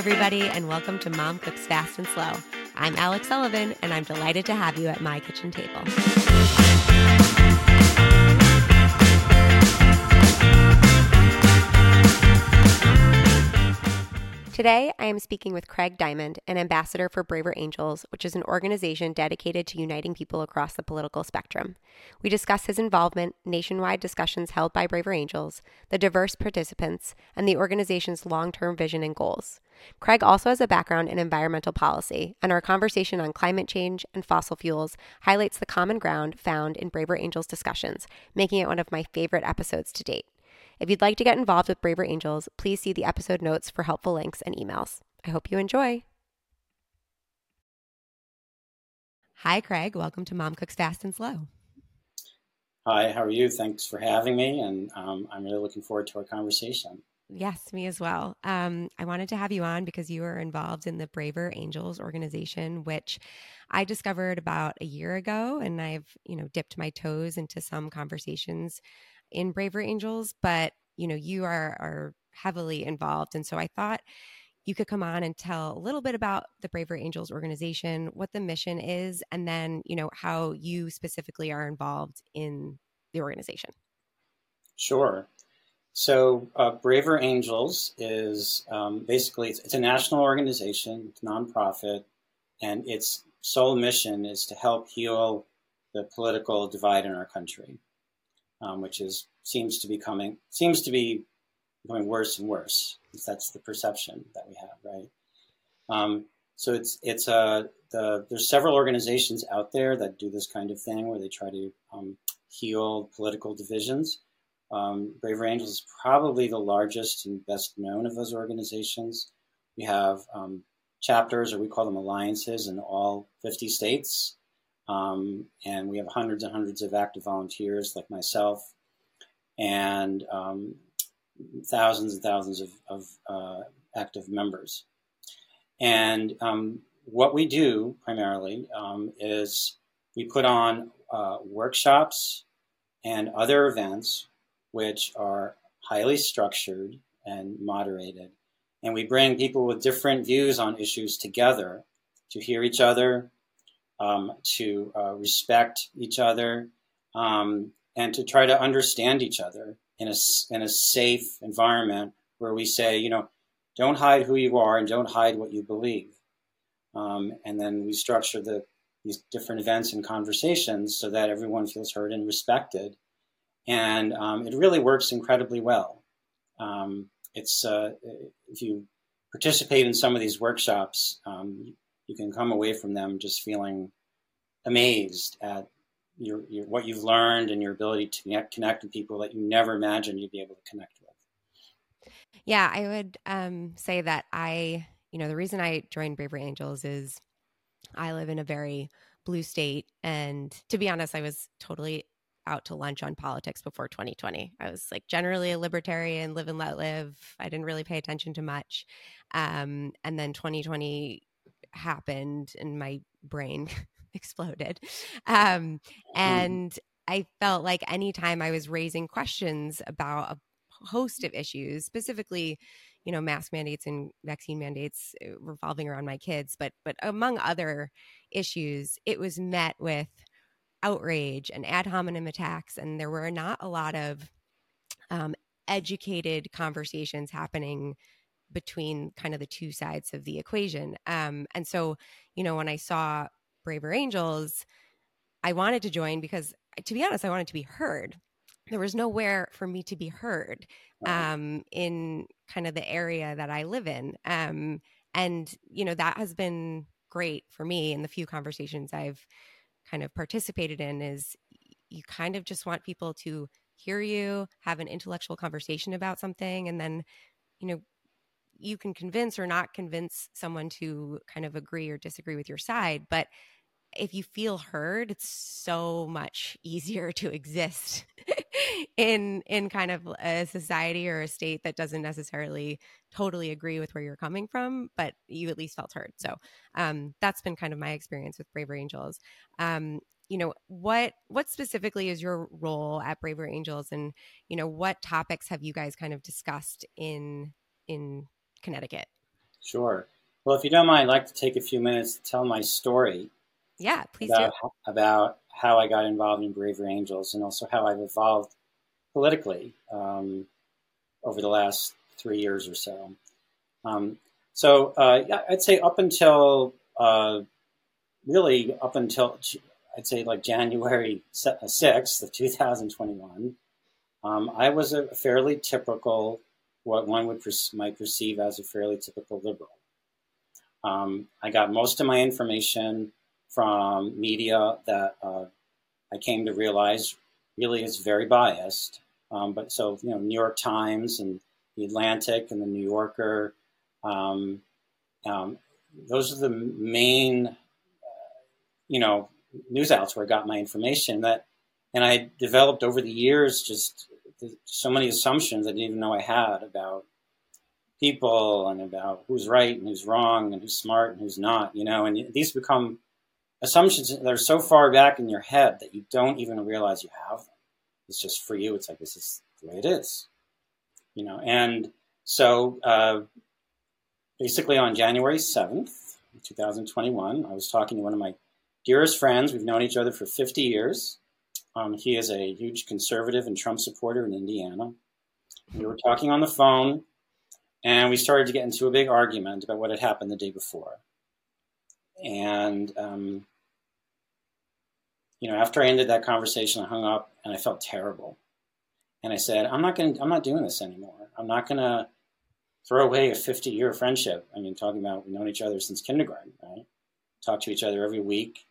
everybody, and welcome to Mom Cooks Fast and Slow. I'm Alex Sullivan, and I'm delighted to have you at my kitchen table. Today, I am speaking with Craig Diamond, an ambassador for Braver Angels, which is an organization dedicated to uniting people across the political spectrum. We discuss his involvement, nationwide discussions held by Braver Angels, the diverse participants, and the organization's long term vision and goals. Craig also has a background in environmental policy, and our conversation on climate change and fossil fuels highlights the common ground found in Braver Angels discussions, making it one of my favorite episodes to date. If you'd like to get involved with Braver Angels, please see the episode notes for helpful links and emails. I hope you enjoy. Hi, Craig. Welcome to Mom Cooks Fast and Slow. Hi, how are you? Thanks for having me, and um, I'm really looking forward to our conversation. Yes, me as well. Um, I wanted to have you on because you are involved in the Braver Angels organization, which I discovered about a year ago, and I've you know dipped my toes into some conversations in Braver Angels, but you know, you are are heavily involved. And so I thought you could come on and tell a little bit about the Braver Angels organization, what the mission is, and then, you know, how you specifically are involved in the organization. Sure. So, uh, Braver Angels is um, basically it's, it's, a national organization, it's nonprofit, and its sole mission is to help heal the political divide in our country um, which is seems to be coming seems to be becoming worse and worse. That's the perception that we have, right? Um, so it's it's a uh, the, there's several organizations out there that do this kind of thing where they try to um, heal political divisions. Um, Braver Angels is probably the largest and best known of those organizations. We have um, chapters, or we call them alliances, in all 50 states. Um, and we have hundreds and hundreds of active volunteers like myself and um, thousands and thousands of, of uh, active members. And um, what we do primarily um, is we put on uh, workshops and other events which are highly structured and moderated. And we bring people with different views on issues together to hear each other, um, to uh, respect each other, um, and to try to understand each other in a, in a safe environment where we say, you know, don't hide who you are and don't hide what you believe. Um, and then we structure the, these different events and conversations so that everyone feels heard and respected. And um, it really works incredibly well. Um, it's uh, if you participate in some of these workshops, um, you can come away from them just feeling amazed at your, your, what you've learned and your ability to connect, with people that you never imagined you'd be able to connect with. Yeah, I would um, say that I, you know, the reason I joined Braver Angels is I live in a very blue state. And to be honest, I was totally out to lunch on politics before 2020. I was like generally a libertarian, live and let live. I didn't really pay attention to much. Um, and then 2020 happened and my brain exploded. Um, mm-hmm. and I felt like anytime I was raising questions about a host of issues, specifically, you know, mask mandates and vaccine mandates uh, revolving around my kids, but but among other issues, it was met with outrage and ad hominem attacks, and there were not a lot of um, educated conversations happening between kind of the two sides of the equation. Um, and so, you know, when I saw Braver Angels, I wanted to join because, to be honest, I wanted to be heard. There was nowhere for me to be heard um, in kind of the area that I live in. Um, and, you know, that has been great for me in the few conversations I've kind of participated in is you kind of just want people to hear you, have an intellectual conversation about something, and then, you know, you can convince or not convince someone to kind of agree or disagree with your side but if you feel heard it's so much easier to exist in in kind of a society or a state that doesn't necessarily totally agree with where you're coming from but you at least felt heard. So um, that's been kind of my experience with braver angels. Um, you know what what specifically is your role at braver angels? And you know what topics have you guys kind of discussed in in Connecticut? Sure. Well, if you don't mind, I'd like to take a few minutes to tell my story. Yeah, please about, do. About how I got involved in Braver Angels and also how I've evolved politically um, over the last three years or so. Um, so uh, I'd say up until uh, really up until I'd say like January 6th of 2021, um, I was a fairly typical, what one would might perceive as a fairly typical liberal. Um, I got most of my information from media that uh, I came to realize really is very biased. Um, but so, you know, New York Times and the Atlantic and the New Yorker, um, um, those are the main, uh, you know, news outlets where I got my information. That, and I developed over the years just so many assumptions I didn't even know I had about people and about who's right and who's wrong and who's smart and who's not, you know, and these become assumptions that are so far back in your head that you don't even realize you have them. It's just for you. It's like, this is the way it is, you know, and so, uh, basically on January 7th, 2021, I was talking to one of my dearest friends. We've known each other for 50 years. Um, he is a huge conservative and Trump supporter in Indiana. We were talking on the phone, and we started to get into a big argument about what had happened the day before. And, um, you know, after I ended that conversation, I hung up and I felt terrible. And I said, I'm not going I'm not doing this anymore. I'm not going to throw away a 50 year friendship. I mean, talking about we've known each other since kindergarten, right? Talk to each other every week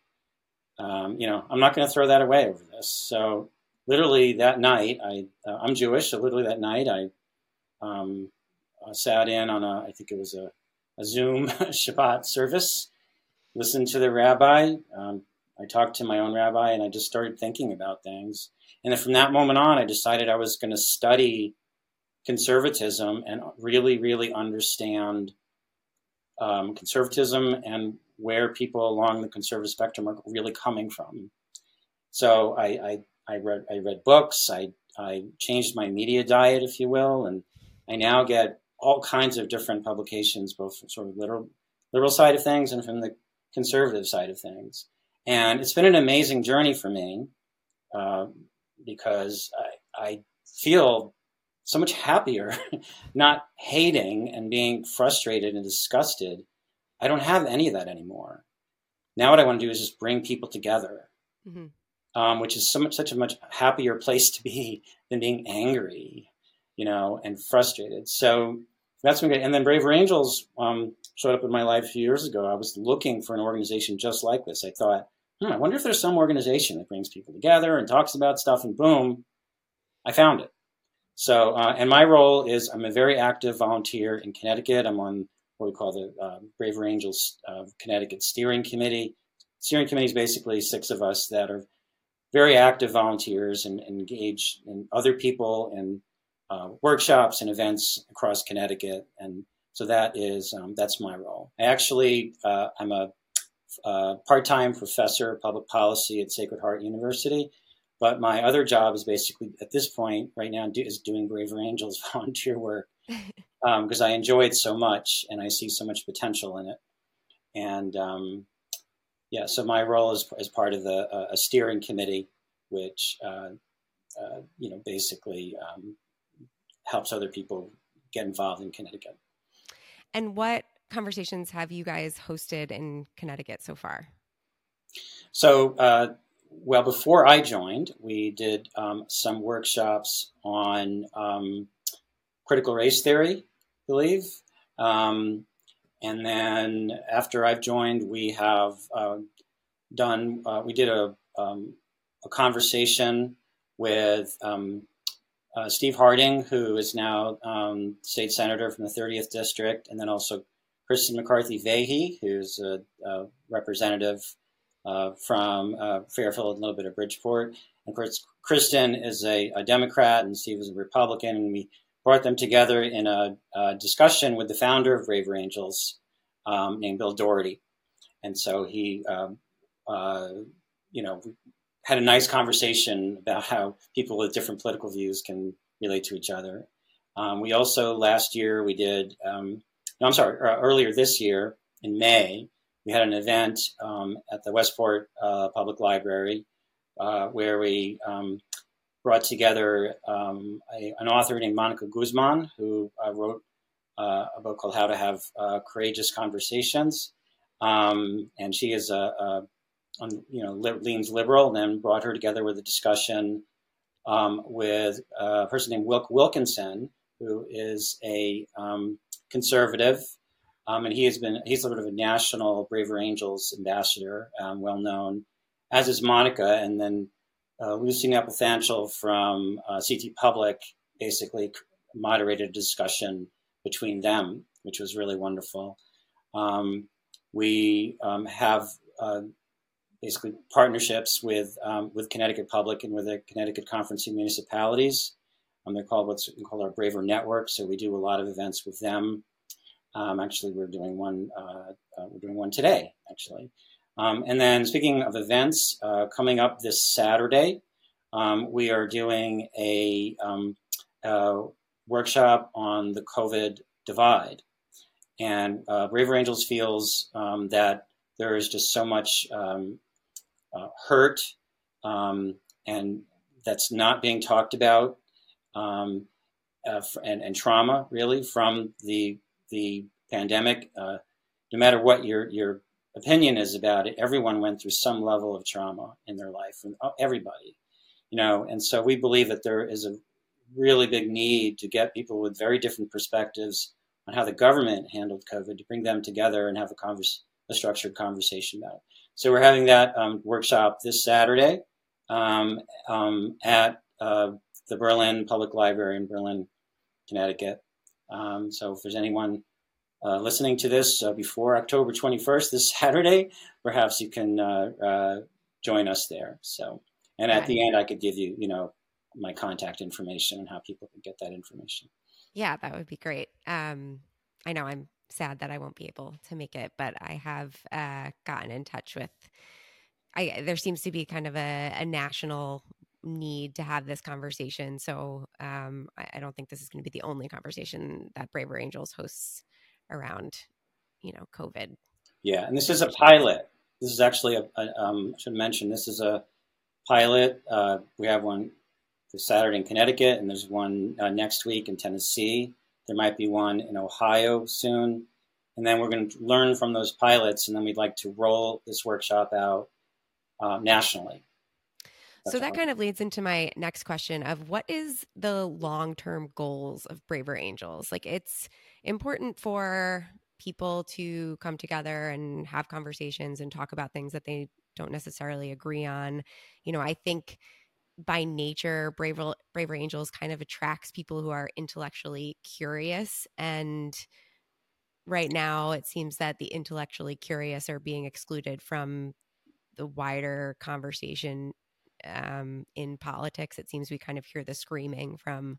um, you know, I'm not going to throw that away over this. So literally that night, I uh, I'm Jewish, so literally that night I um, uh, sat in on a I think it was a, a Zoom Shabbat service, listened to the rabbi. Um, I talked to my own rabbi, and I just started thinking about things. And then from that moment on, I decided I was going to study conservatism and really, really understand um, conservatism and where people along the conservative spectrum are really coming from. So I, I, I read I read books. I I changed my media diet, if you will, and I now get all kinds of different publications, both from sort of liberal liberal side of things and from the conservative side of things. And it's been an amazing journey for me uh, because I, I feel so much happier not hating and being frustrated and disgusted I don't have any of that anymore. Now what I want to do is just bring people together, mm-hmm. um, which is so much such a much happier place to be than being angry, you know, and frustrated. So that's been great. And then Braver Angels um, showed up in my life a few years ago. I was looking for an organization just like this. I thought, hmm, I wonder if there's some organization that brings people together and talks about stuff, and boom, I found it. So, uh, and my role is I'm a very active volunteer in Connecticut. I'm on what we call the uh, Braver Angels uh, Connecticut Steering Committee. Steering Committee is basically six of us that are very active volunteers and, and engage in other people in uh, workshops and events across Connecticut. And so that is um, that's my role. I actually uh, I'm a, a uh, part-time professor of public policy at Sacred Heart University. But my other job is basically at this point right now is doing Braver Angels volunteer work because um, I enjoy it so much and I see so much potential in it. And um, yeah, so my role is as part of the uh, a steering committee, which uh, uh, you know basically um, helps other people get involved in Connecticut. And what conversations have you guys hosted in Connecticut so far? So, uh, well, before I joined, we did um, some workshops on um, critical race theory believe. Um, and then after I've joined, we have uh, done, uh, we did a, um, a conversation with um, uh, Steve Harding, who is now um, state senator from the 30th district, and then also Kristen McCarthy Vahey, who's a, a representative uh, from uh, Fairfield, and a little bit of Bridgeport. And of course, Kristen is a, a Democrat, and Steve is a Republican, and we brought them together in a, a discussion with the founder of Braver Angels, um, named Bill Doherty. And so he, um, uh, you know, had a nice conversation about how people with different political views can relate to each other. Um, we also last year we did um, no, I'm sorry, uh, earlier this year in May, we had an event um, at the Westport uh, Public Library uh, where we um, brought together um, a, an author named Monica Guzman, who uh, wrote uh, a book called How to Have uh, Courageous Conversations. Um, and she is a, a you know, leans liberal, and then brought her together with a discussion um, with a person named Wilk Wilkinson, who is a um, conservative um, and he has been, he's sort of a national Braver Angels ambassador, um, well known, as is Monica. And then uh, Lucy Nalpathanchil from uh, CT Public basically moderated a discussion between them, which was really wonderful. Um, we um, have uh, basically partnerships with um, with Connecticut Public and with the Connecticut Conference of Municipalities. Um, they're called what's called our Braver Network, so we do a lot of events with them. Um, actually, we're doing one. Uh, uh, we're doing one today, actually. Um, and then, speaking of events, uh, coming up this Saturday, um, we are doing a, um, a, workshop on the COVID divide. And uh, Braver Angels feels um, that there is just so much um, uh, hurt and that's not being talked about. Uh, and, and, trauma really from the the pandemic, uh, no matter what your your opinion is about it, everyone went through some level of trauma in their life, uh, everybody, you know. And so we believe that there is a really big need to get people with very different perspectives on how the government handled COVID to bring them together and have a converse, a structured conversation about it. So we're having that um, workshop this Saturday um, um, at uh, the Berlin Public Library in Berlin, Connecticut. Um, so if there's anyone uh, listening to this uh, before October 21st, this Saturday, perhaps you can uh, uh, join us there. So, and at the end, I could give you, you know, my contact information and how people can get that information. Yeah, that would be great. Um, I know I'm sad that I won't be able to make it, but I have uh, gotten in touch with. I there seems to be kind of a, a national need to have this conversation. So um, I, I, don't think this is going to be the only conversation that Braver Angels hosts around, you know, COVID. Yeah, and this is a pilot. This is actually a, a um, I should mention this is a pilot. Uh, we have one this Saturday in Connecticut, and there's one uh, next week in Tennessee. There might be one in Ohio soon. And then we're going to learn from those pilots, and then we'd like to roll this workshop out uh, nationally so that kind of leads into my next question of what is the long-term goals of Braver Angels? Like it's important for people to come together and have conversations and talk about things that they don't necessarily agree on. You know, I think by nature Braver Braver Angels kind of attracts people who are intellectually curious and right now it seems that the intellectually curious are being excluded from the wider conversation um, in politics. It seems we kind of hear the screaming from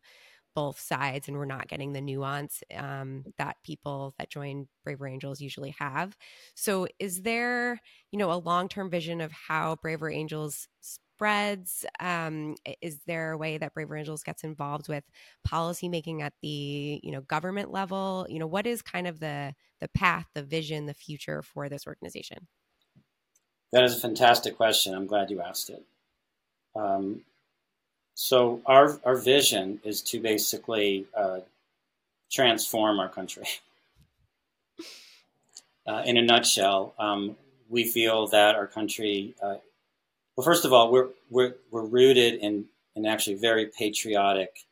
both sides and we're not getting the nuance um, that people that join braver angels usually have. So is there you know a long-term vision of how braver angels spreads? Um, is there a way that braver angels gets involved with policymaking at the you know government level? You know what is kind of the the path the vision the future for this organization? That is a fantastic question. I'm glad you asked it um, so our our vision is to basically uh, transform our country. uh, in a nutshell, um, we feel that our country. Uh, well, first of all, we're we're we're rooted in in actually very patriotic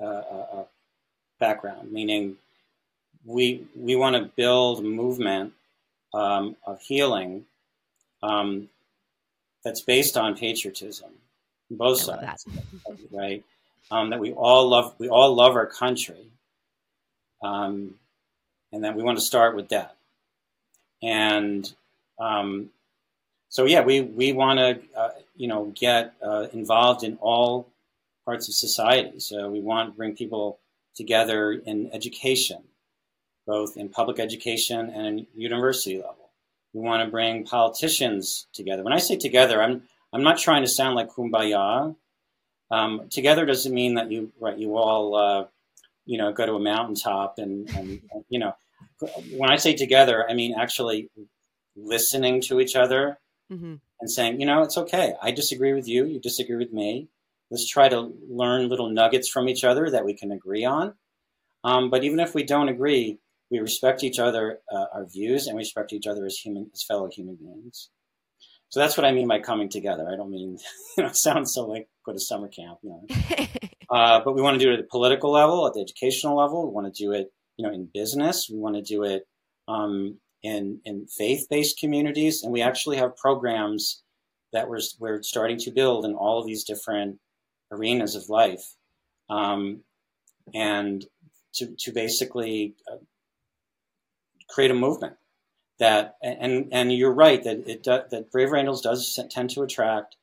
uh, uh, uh, background, meaning we we want to build a movement um, of healing um, that's based on patriotism, both sides, right? Um, that we all love, we all love our country, um, and that we want to start with that. And um, so, yeah, we we want to, uh, you know, get uh, involved in all parts of society. So we want to bring people together in education, both in public education and university level. We want to bring politicians together. When I say together, I'm I'm not trying to sound like kumbaya. Um, together doesn't mean that you right you all uh, you know go to a mountaintop and, and you know when I say together, I mean actually listening to each other mm-hmm. and saying, you know, it's okay. I disagree with you. You disagree with me. Let's try to learn little nuggets from each other that we can agree on. Um, but even if we don't agree, we respect each other, uh, our views, and we respect each other as human, as fellow human beings. So that's what I mean by coming together. I don't mean, you know, it sounds so like go to summer camp, you know. uh, but we want to do it at the political level, at the educational level. We want to do it, you know, in business. We want to do it um, in in faith-based communities, and we actually have programs that we're we're starting to build in all of these different arenas of life, um, and to to basically uh, create a movement that and and you're right that it that Braver Angels does tend to attract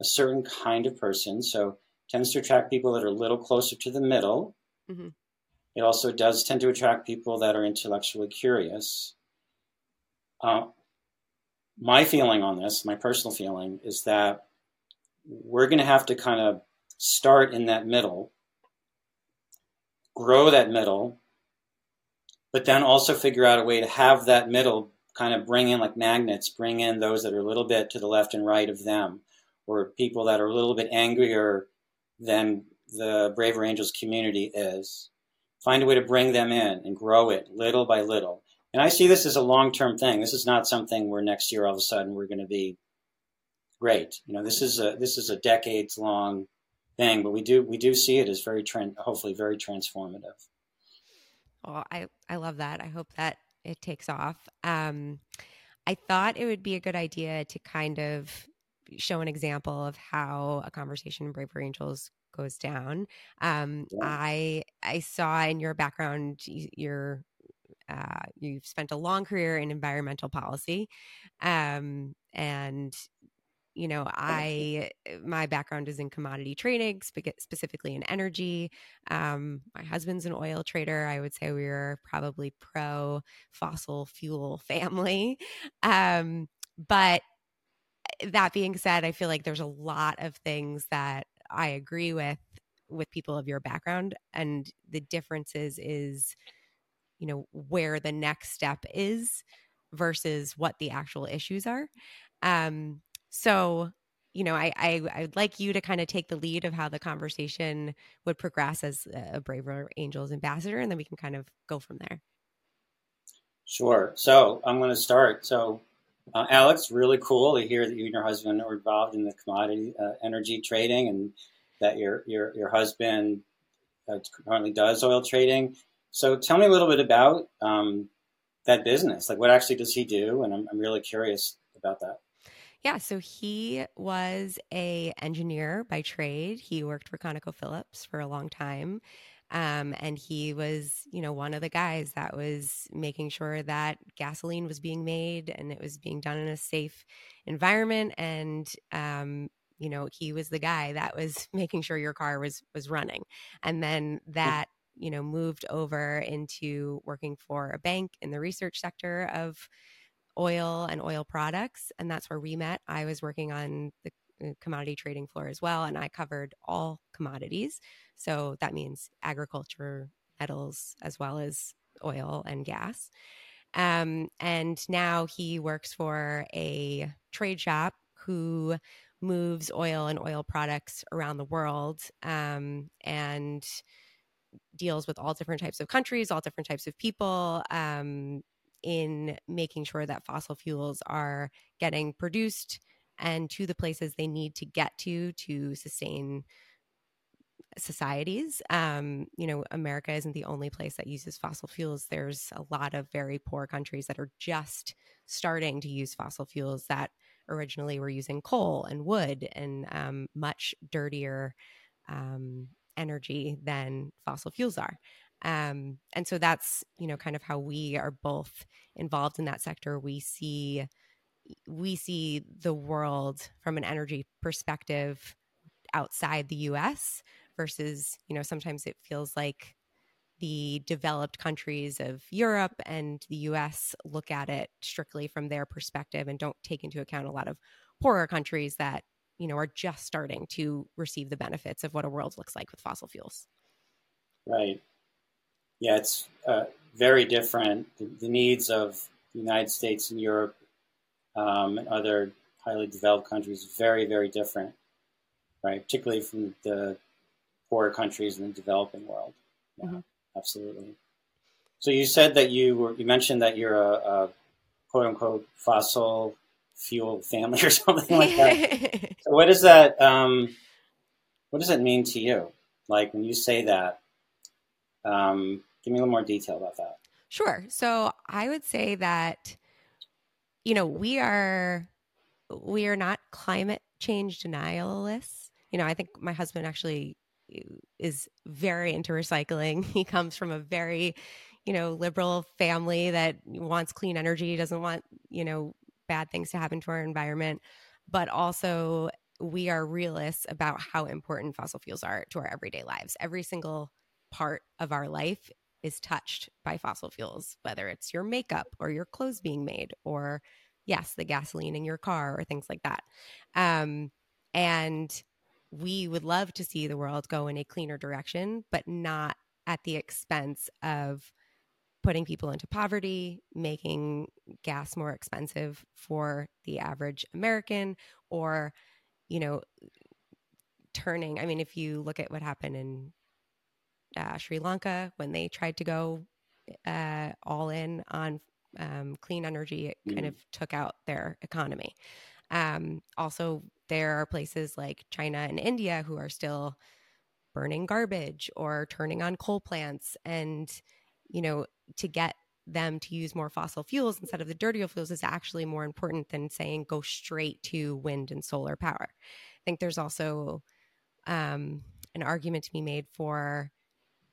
a certain kind of person. So tends to attract people that are a little closer to the middle. Mm-hmm. It also does tend to attract people that are intellectually curious. Uh, my feeling on this, my personal feeling, is that we're going to have to kind of start in that middle, grow that middle, but then also figure out a way to have that middle kind of bring in like magnets, bring in those that are a little bit to the left and right of them, or people that are a little bit angrier than the Braver Angels community is. Find a way to bring them in and grow it little by little. And I see this as a long term thing. This is not something where next year all of a sudden we're going to be great. You know, this is a this is a decades long thing, but we do we do see it as very hopefully very transformative. Oh, I I love that. I hope that it takes off. Um, I thought it would be a good idea to kind of show an example of how a conversation in Braver Angels goes down. Um, yeah. I I saw in your background you're uh, you've spent a long career in environmental policy, um, and you know i my background is in commodity trading specifically in energy. Um, my husband's an oil trader. I would say we are probably pro fossil fuel family. Um, but eh, that being said i feel like there's a lot of things that i agree with with people of your background and the differences is you know where the next step is versus what the actual issues are. Um so, you know, I, I I would like you to kind of take the lead of how the conversation would progress as a Braver Angels ambassador, and then we can kind of go from there. Sure. So I'm going to start. So, uh, Alex, really cool to hear that you and your husband are involved in the commodity uh, energy trading, and that your your your husband uh, currently does oil trading. So, tell me a little bit about um, that business. Like, what actually does he do? And I'm, I'm really curious about that. Yeah, so he was a engineer by trade. He worked for ConocoPhillips for a long time. Um, and he was, you know, one of the guys that was making sure that gasoline was being made and it was being done in a safe environment. And, um, you know, he was the guy that was making sure your car was was running. And then that, you know, moved over into working for a bank in the research sector of oil and oil products. And that's where we met. I was working on the uh, commodity trading floor as well, and I covered all commodities. So that means agriculture, metals, as well as oil and gas. Um, and now he works for a trade shop who moves oil and oil products around the world um, and deals with all different types of countries, all different types of people, um, in making sure that fossil fuels are getting produced and to the places they need to get to to sustain societies. Um, you know, America isn't the only place that uses fossil fuels. There's a lot of very poor countries that are just starting to use fossil fuels that originally were using coal and wood and um, much dirtier um, energy than fossil fuels are. Um, and so that's, you know, kind of how we are both involved in that sector. We see we see the world from an energy perspective outside the US versus, you know, sometimes it feels like the developed countries of Europe and the US look at it strictly from their perspective and don't take into account a lot of poorer countries that, you know, are just starting to receive the benefits of what a world looks like with fossil fuels. Right. Yeah, it's uh, very different. The, the, needs of the United States and Europe um, and other highly developed countries very, very different, right? Particularly from the poorer countries in the developing world. Yeah, mm-hmm. absolutely. So you said that you were, you mentioned that you're a, a quote unquote fossil fuel family or something like that. so what does that um, what does that mean to you? Like when you say that, um, give me a little more detail about that. Sure. So I would say that you know we are we are not climate change denialists. You know, I think my husband actually is very into recycling. He comes from a very, you know, liberal family that wants clean energy, doesn't want, you know, bad things to happen to our environment, but also we are realists about how important fossil fuels are to our everyday lives. Every single part of our life is touched by fossil fuels, whether it's your makeup or your clothes being made, or yes, the gasoline in your car or things like that. Um, and we would love to see the world go in a cleaner direction, but not at the expense of putting people into poverty, making gas more expensive for the average American, or, you know, turning. I mean, if you look at what happened in uh, Sri Lanka when they tried to go uh, all in on um, clean energy, it kind mm. of took out their economy. Um, also, there are places like China and India who are still burning garbage or turning on coal plants. And, you know, to get them to use more fossil fuels instead of the dirtier fuels is actually more important than saying go straight to wind and solar power. I think there's also um, an argument to be made for,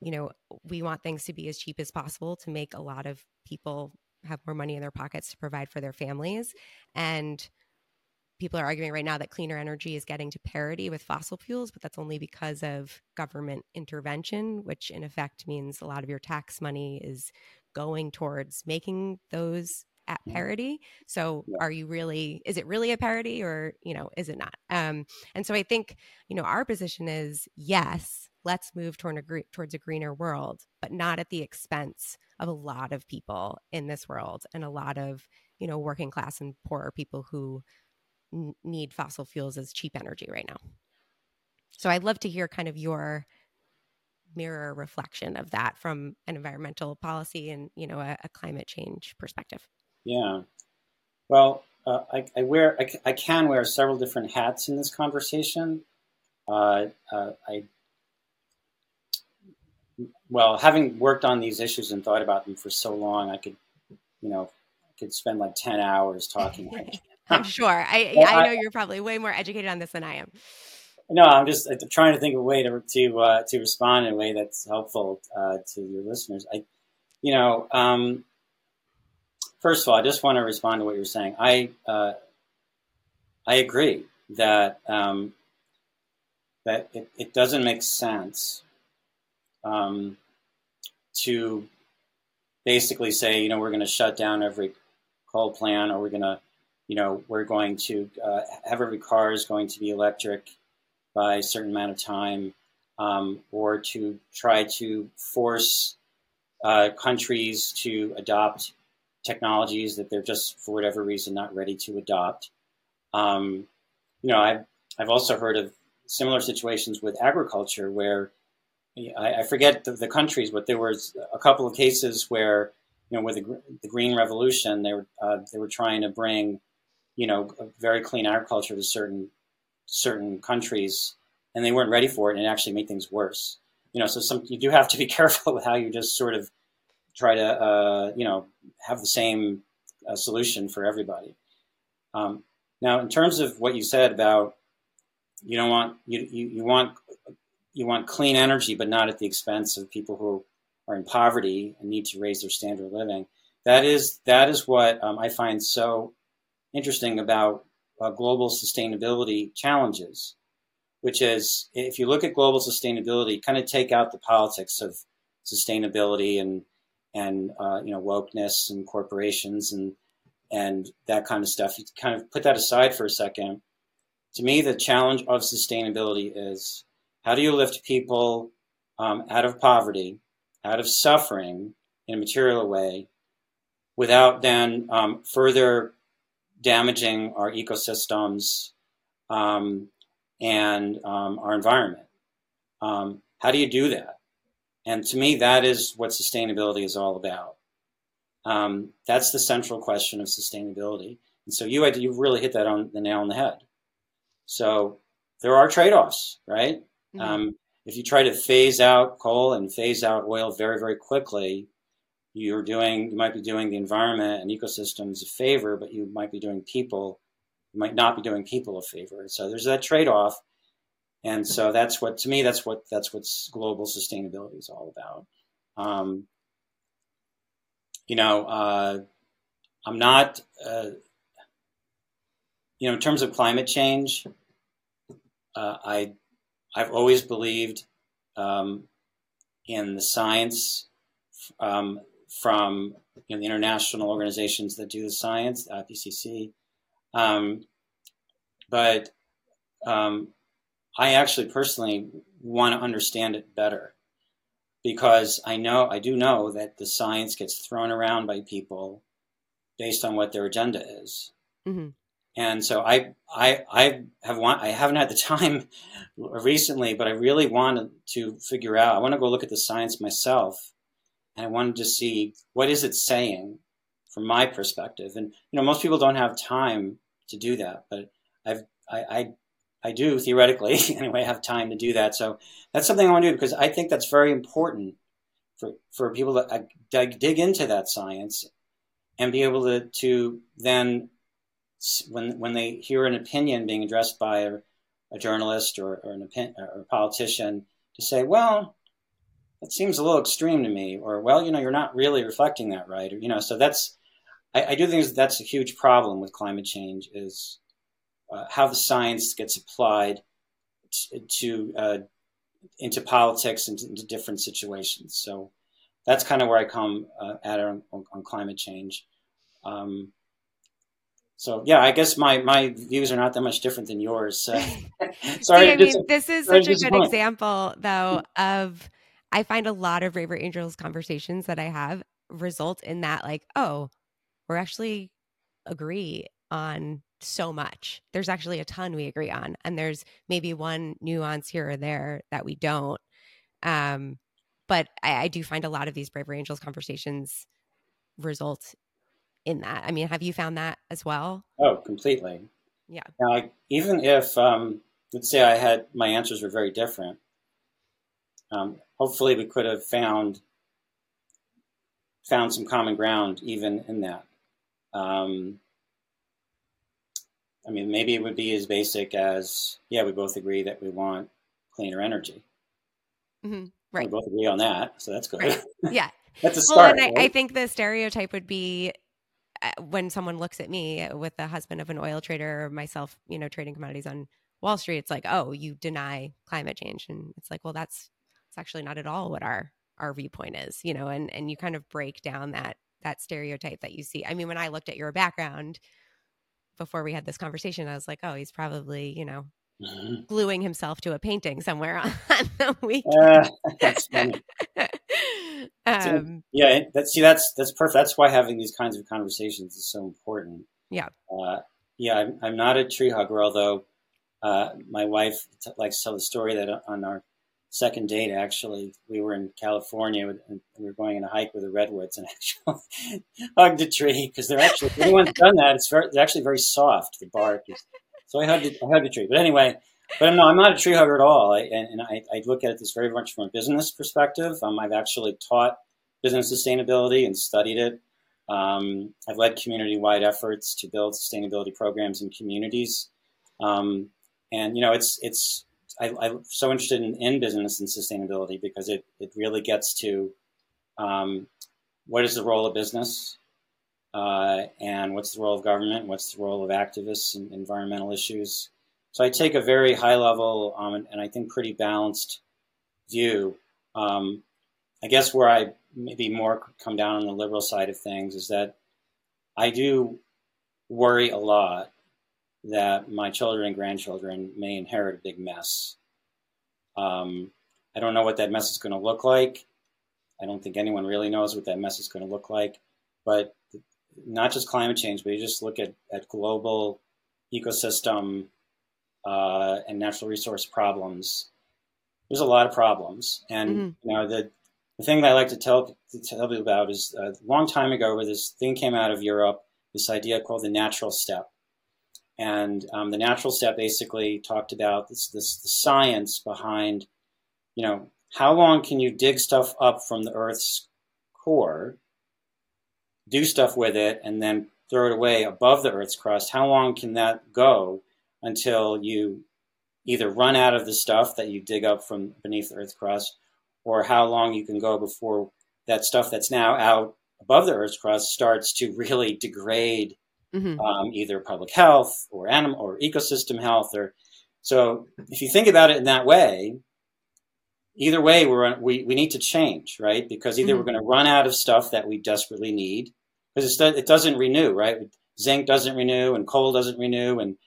you know, we want things to be as cheap as possible to make a lot of people have more money in their pockets to provide for their families. And people are arguing right now that cleaner energy is getting to parity with fossil fuels, but that's only because of government intervention, which in effect means a lot of your tax money is going towards making those at parity. So are you really is it really a parity or, you know, is it not? Um and so I think, you know, our position is yes, let's move toward a towards a greener world, but not at the expense of a lot of people in this world and a lot of, you know, working class and poorer people who need fossil fuels as cheap energy right now. So I'd love to hear kind of your mirror reflection of that from an environmental policy and you know a, a climate change perspective. Yeah, well, uh, I, I, wear I, I, can wear several different hats in this conversation. Uh, uh, I well, having worked on these issues and thought about them for so long, I could, you know, I could spend like ten hours talking. I'm sure. I well, I know I, you're probably way more educated on this than I am. No, I'm just I'm trying to think of a way to to uh, to respond in a way that's helpful uh, to your listeners. I, you know, um, first of all, I just want to respond to what you're saying. I uh, I agree that um, that it, it doesn't make sense um, to basically say, you know, we're going to shut down every coal plant, or we're going to you know, we're going to uh, have every car is going to be electric by a certain amount of time, um, or to try to force uh, countries to adopt technologies that they're just for whatever reason not ready to adopt. Um, you know, I've I've also heard of similar situations with agriculture where I, I forget the, the, countries, but there was a couple of cases where you know with the, the Green Revolution they were uh, they were trying to bring you know, very clean agriculture to certain certain countries, and they weren't ready for it, and it actually made things worse. You know, so some you do have to be careful with how you just sort of try to, uh, you know, have the same uh, solution for everybody. Um, now, in terms of what you said about you don't want you, you, you want you want clean energy, but not at the expense of people who are in poverty and need to raise their standard of living. That is that is what um, I find so interesting about uh, global sustainability challenges, which is if you look at global sustainability, kind of take out the politics of sustainability and and uh, you know wokeness and corporations and and that kind of stuff. You kind of put that aside for a second. To me, the challenge of sustainability is how do you lift people um, out of poverty, out of suffering, in a material way without then um, further damaging our ecosystems um, and um, our environment. Um, how do you do that? And to me, that is what sustainability is all about. Um, that's the central question of sustainability. And so you you really hit that on the nail on the head. So there are trade-offs, right? Mm-hmm. Um, if you try to phase out coal and phase out oil very very quickly, you're doing you might be doing the environment and ecosystems a favor, but you might be doing people you might not be doing people a favor. So there's that trade-off. And so that's what to me that's what that's what global sustainability is all about. Um, you know, uh, I'm not, uh, you know, in terms of climate change, uh, I, I've always believed um, in the science um, from you know, the international organizations that do the science, the IPCC. Um, but um, I actually personally want to understand it better because I know I do know that the science gets thrown around by people based on what their agenda is. Mm-hmm. And so I, I, I have want, I haven't had the time recently, but I really wanted to figure out, I want to go look at the science myself and I wanted to see what is it saying from my perspective. And, you know, most people don't have time to do that, but I've, I, I, I do theoretically anyway have time to do that. So that's something I want to do because I think that's very important for, for people to uh, dig, dig into that science and be able to, to then when when they hear an opinion being addressed by a, a journalist or, or an opinion, or a politician to say, well, it seems a little extreme to me, or well, you know, you're not really reflecting that right, or you know, so that's I, I do think that's a huge problem with climate change is uh, how the science gets applied to, to uh, into politics and into different situations. So that's kind of where I come uh, at on, on, climate change. Um, so yeah, I guess my, my views are not that much different than yours. sorry, See, I mean, this is such a good example, though, of I find a lot of Braver Angels conversations that I have result in that, like, oh, we're actually agree on so much. There's actually a ton we agree on, and there's maybe one nuance here or there that we don't. Um, but I, I do find a lot of these Braver Angels conversations result in that. I mean, have you found that as well? Oh, completely. Yeah. Now, even if, um, let's say I had my answers were very different, um, hopefully we could have found found some common ground even in that. Um, I mean, maybe it would be as basic as, yeah, we both agree that we want cleaner energy. Mm-hmm. Right. We both agree on that, so that's good. Right. Yeah. that's a start. Well, and I, I, think the stereotype would be when someone looks at me with the husband of an oil trader or myself, you know, trading commodities on Wall Street, it's like, oh, you deny climate change, and it's like, well, that's it's actually not at all what our our viewpoint is, you know, and and you kind of break down that that stereotype that you see. I mean, when I looked at your background, before we had this conversation, I was like, oh, he's probably, you know, mm-hmm. gluing himself to a painting somewhere on the weekend. Uh, that's um, yeah, that, see, that's that's perfect. That's why having these kinds of conversations is so important. Yeah. Uh, yeah, I'm, I'm not a tree hugger, although uh, my wife t- likes to tell the story that on our second date, actually, we were in California and we were going on a hike with the redwoods and actually hugged a tree because they're actually, if anyone's done that, it's very, they're actually very soft, the bark. Is, so I hugged, I hugged a tree. But anyway, but no, I'm not a tree hugger at all. I, and, and I, I, look at this very much from a business perspective. Um, I've actually taught business sustainability and studied it. Um, I've led community-wide efforts to build sustainability programs in communities. Um, and, you know, it's, it's, I, am so interested in, in, business and sustainability because it, it really gets to um, what is the role of business uh, and what's the role of government, what's the role of activists and environmental issues. So I take a very high level um, and, I think pretty balanced view. Um, I guess where I maybe more come down on the liberal side of things is that I do worry a lot that my children and grandchildren may inherit a big mess. Um, I don't know what that mess is going to look like. I don't think anyone really knows what that mess is going to look like. But not just climate change, but you just look at, at global ecosystem uh, and natural resource problems. There's a lot of problems, and mm-hmm. you know the the thing that I like to tell to tell you about is uh, a long time ago, where this thing came out of Europe, this idea called the natural step, and um, the natural step basically talked about this, this the science behind, you know, how long can you dig stuff up from the Earth's core, do stuff with it, and then throw it away above the Earth's crust? How long can that go until you either run out of the stuff that you dig up from beneath the Earth's crust, or how long you can go before that stuff that's now out above the Earth's crust starts to really degrade mm-hmm. um, either public health or animal or ecosystem health. Or so, if you think about it in that way, either way, we're we we need to change, right? Because either mm-hmm. we're going to run out of stuff that we desperately need because it doesn't renew, right? Zinc doesn't renew, and coal doesn't renew, and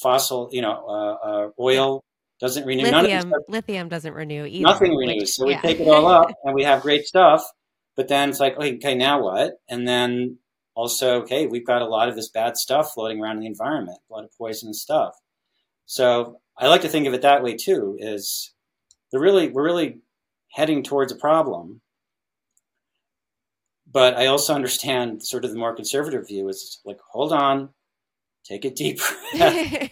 fossil, you know, uh, uh, oil doesn't renew. Lithium, lithium doesn't renew either. Nothing renews. So we yeah. take it all up and we have great stuff, but then it's like, okay, now what? And then also, okay, we've got a lot of this bad stuff floating around in the environment, a lot of poisonous stuff. So I like to think of it that way too. Is they're really we're really heading towards a problem. But I also understand sort of the more conservative view is like, hold on, take a deep breath.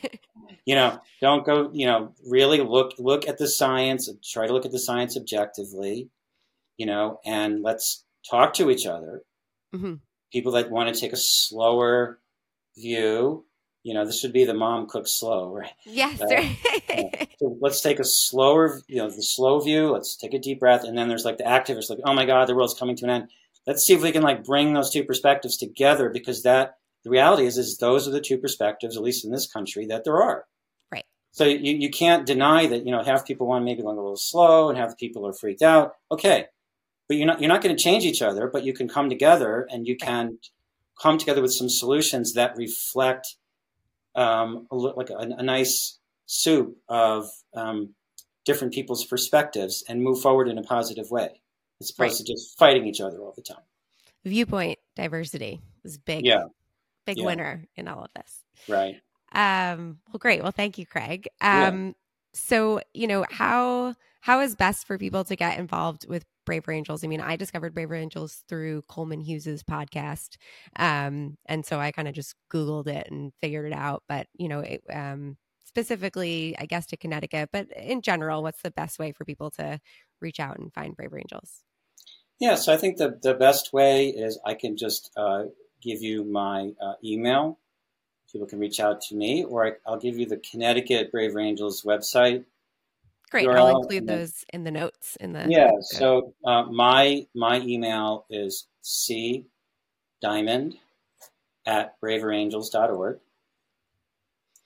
you know, don't go, you know, really look look at the science, try to look at the science objectively, you know, and let's talk to each other. Mm-hmm. People that want to take a slower view, you know, this would be the mom cooks slow, right? Yes. Uh, so let's take a slower, you know, the slow view. Let's take a deep breath, and then there's like the activists, like, oh my God, the world's coming to an end. Let's see if we can like bring those two perspectives together because that the reality is, is those are the two perspectives, at least in this country, that there are. Right. So you, you can't deny that, you know, half people want maybe going a little slow and half people are freaked out. Okay. But you're not, you're not going to change each other, but you can come together and you can come together with some solutions that reflect um, a, like a, a, nice soup of um, different people's perspectives and move forward in a positive way as opposed right. to just fighting each other all the time. Viewpoint diversity is big. Yeah big yeah. winner in all of this. Right. Um, well, great. Well, thank you, Craig. Um, yeah. so you know how how is best for people to get involved with Braver Angels? I mean, I discovered Braver Angels through Coleman Hughes's podcast, um, and so I kind of just Googled it and figured it out. But you know, it, um, specifically, I guess to Connecticut, but in general, what's the best way for people to reach out and find Braver Angels? Yeah, so I think the the best way is I can just uh, give you my uh, email. People can reach out to me, or I, will give you the Connecticut Braver Angels website. Great, URL. I'll include those in the notes. In the yeah. So uh, my my email is c diamond at braverangels.org.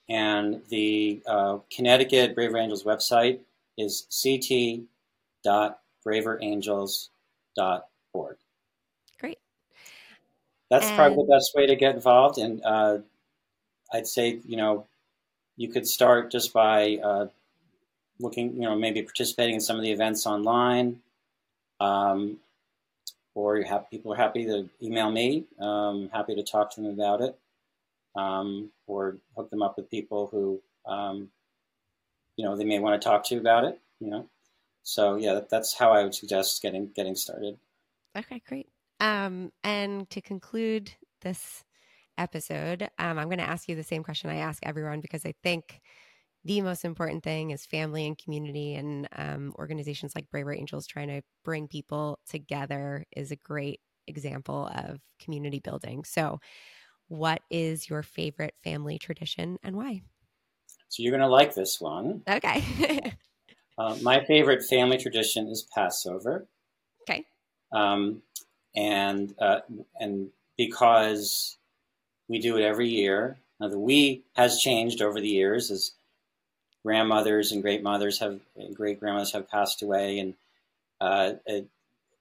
And the uh, Connecticut Braver Angels website is ct.braverangels.org that's and... probably the best way to get involved. And uh, I'd say, you know, you could start just by uh, looking, you know, maybe participating in some of the events online. Um, or you have people are happy to email me. Um, happy to talk to them about it, um, or hook them up with people who um, you know they may want to talk to about it. You know, so yeah, that's how I would suggest getting getting started. Okay, great. Um, and to conclude this episode, um, I'm going to ask you the same question I ask everyone because I think the most important thing is family and community and um, organizations like Braver Angels trying to bring people together is a great example of community building. So, what is your favorite family tradition and why? So, you're going to like this one. Okay. uh, my favorite family tradition is Passover. Okay. Um, and uh, and because we do it every year. Now the we has changed over the years as grandmothers and great mothers have great grandmothers have passed away, and uh, it,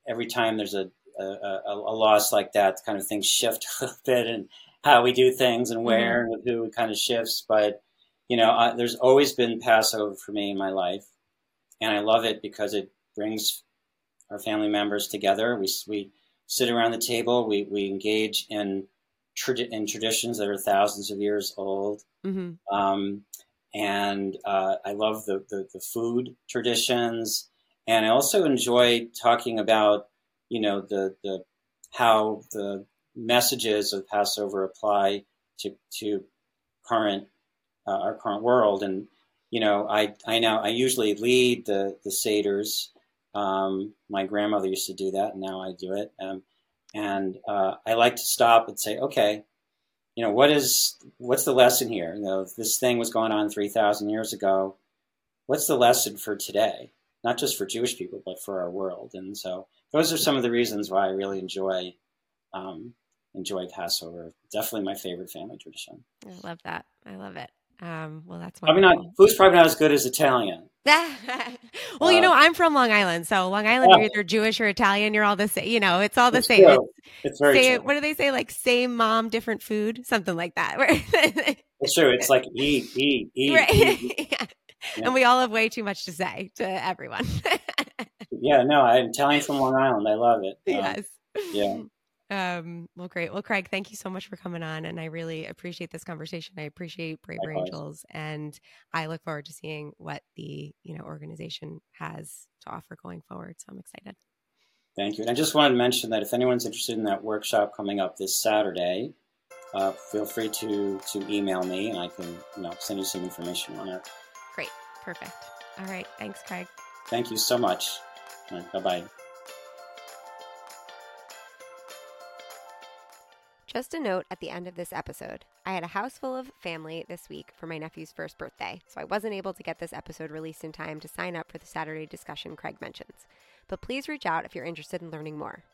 every time there's a, a, a, loss like that, kind of things shift a little bit and how we do things and where mm-hmm. and with who it kind of shifts. But you know, uh, there's always been Passover for me in my life, and I love it because it brings our family members together. We, we sit around the table. We, we engage in, in traditions that are thousands of years old. Mm-hmm. Um, and uh, I love the, the, the, food traditions. And I also enjoy talking about, you know, the, the how the messages of Passover apply to, to current uh, our current world. And you know, I I now I usually lead the the seders. Um, my grandmother used to do that, and now I do it. Um, and uh, I like to stop and say, okay, you know, what is what's the lesson here? You know, this thing was going on three thousand years ago. What's the lesson for today? Not just for Jewish people, but for our world. And so, those are some of the reasons why I really enjoy um, enjoy Passover. Definitely my favorite family tradition. I love that. I love it. Um, well, that's probably not food's probably not as good as Italian. well, uh, you know, I'm from Long Island, so Long Island, you're either Jewish or Italian. You're all the same. You know, it's all the it's same. It's, it's, very say, true. What do they say? Like same mom, different food, something like that. it's true. It's like eat, eat, eat. Right. eat. yeah. Yeah. And we all have way too much to say to everyone. yeah, no, I'm Italian from Long Island. I love it. yes. Yeah. Um, well, great. Well, Craig, thank you so much for coming on. And I really appreciate this conversation. I appreciate Braver Angels. And I look forward to seeing what the, you know, organization has to offer going forward. So I'm excited. Thank you. And I just wanted to mention that if anyone's interested in that workshop coming up this Saturday, uh, feel free to to email me and I can, you know, send you some information on it. Great. Perfect. All right. Thanks, Craig. Thank you so much. Right, bye bye. Just a note at the end of this episode I had a house full of family this week for my nephew's first birthday, so I wasn't able to get this episode released in time to sign up for the Saturday discussion Craig mentions. But please reach out if you're interested in learning more.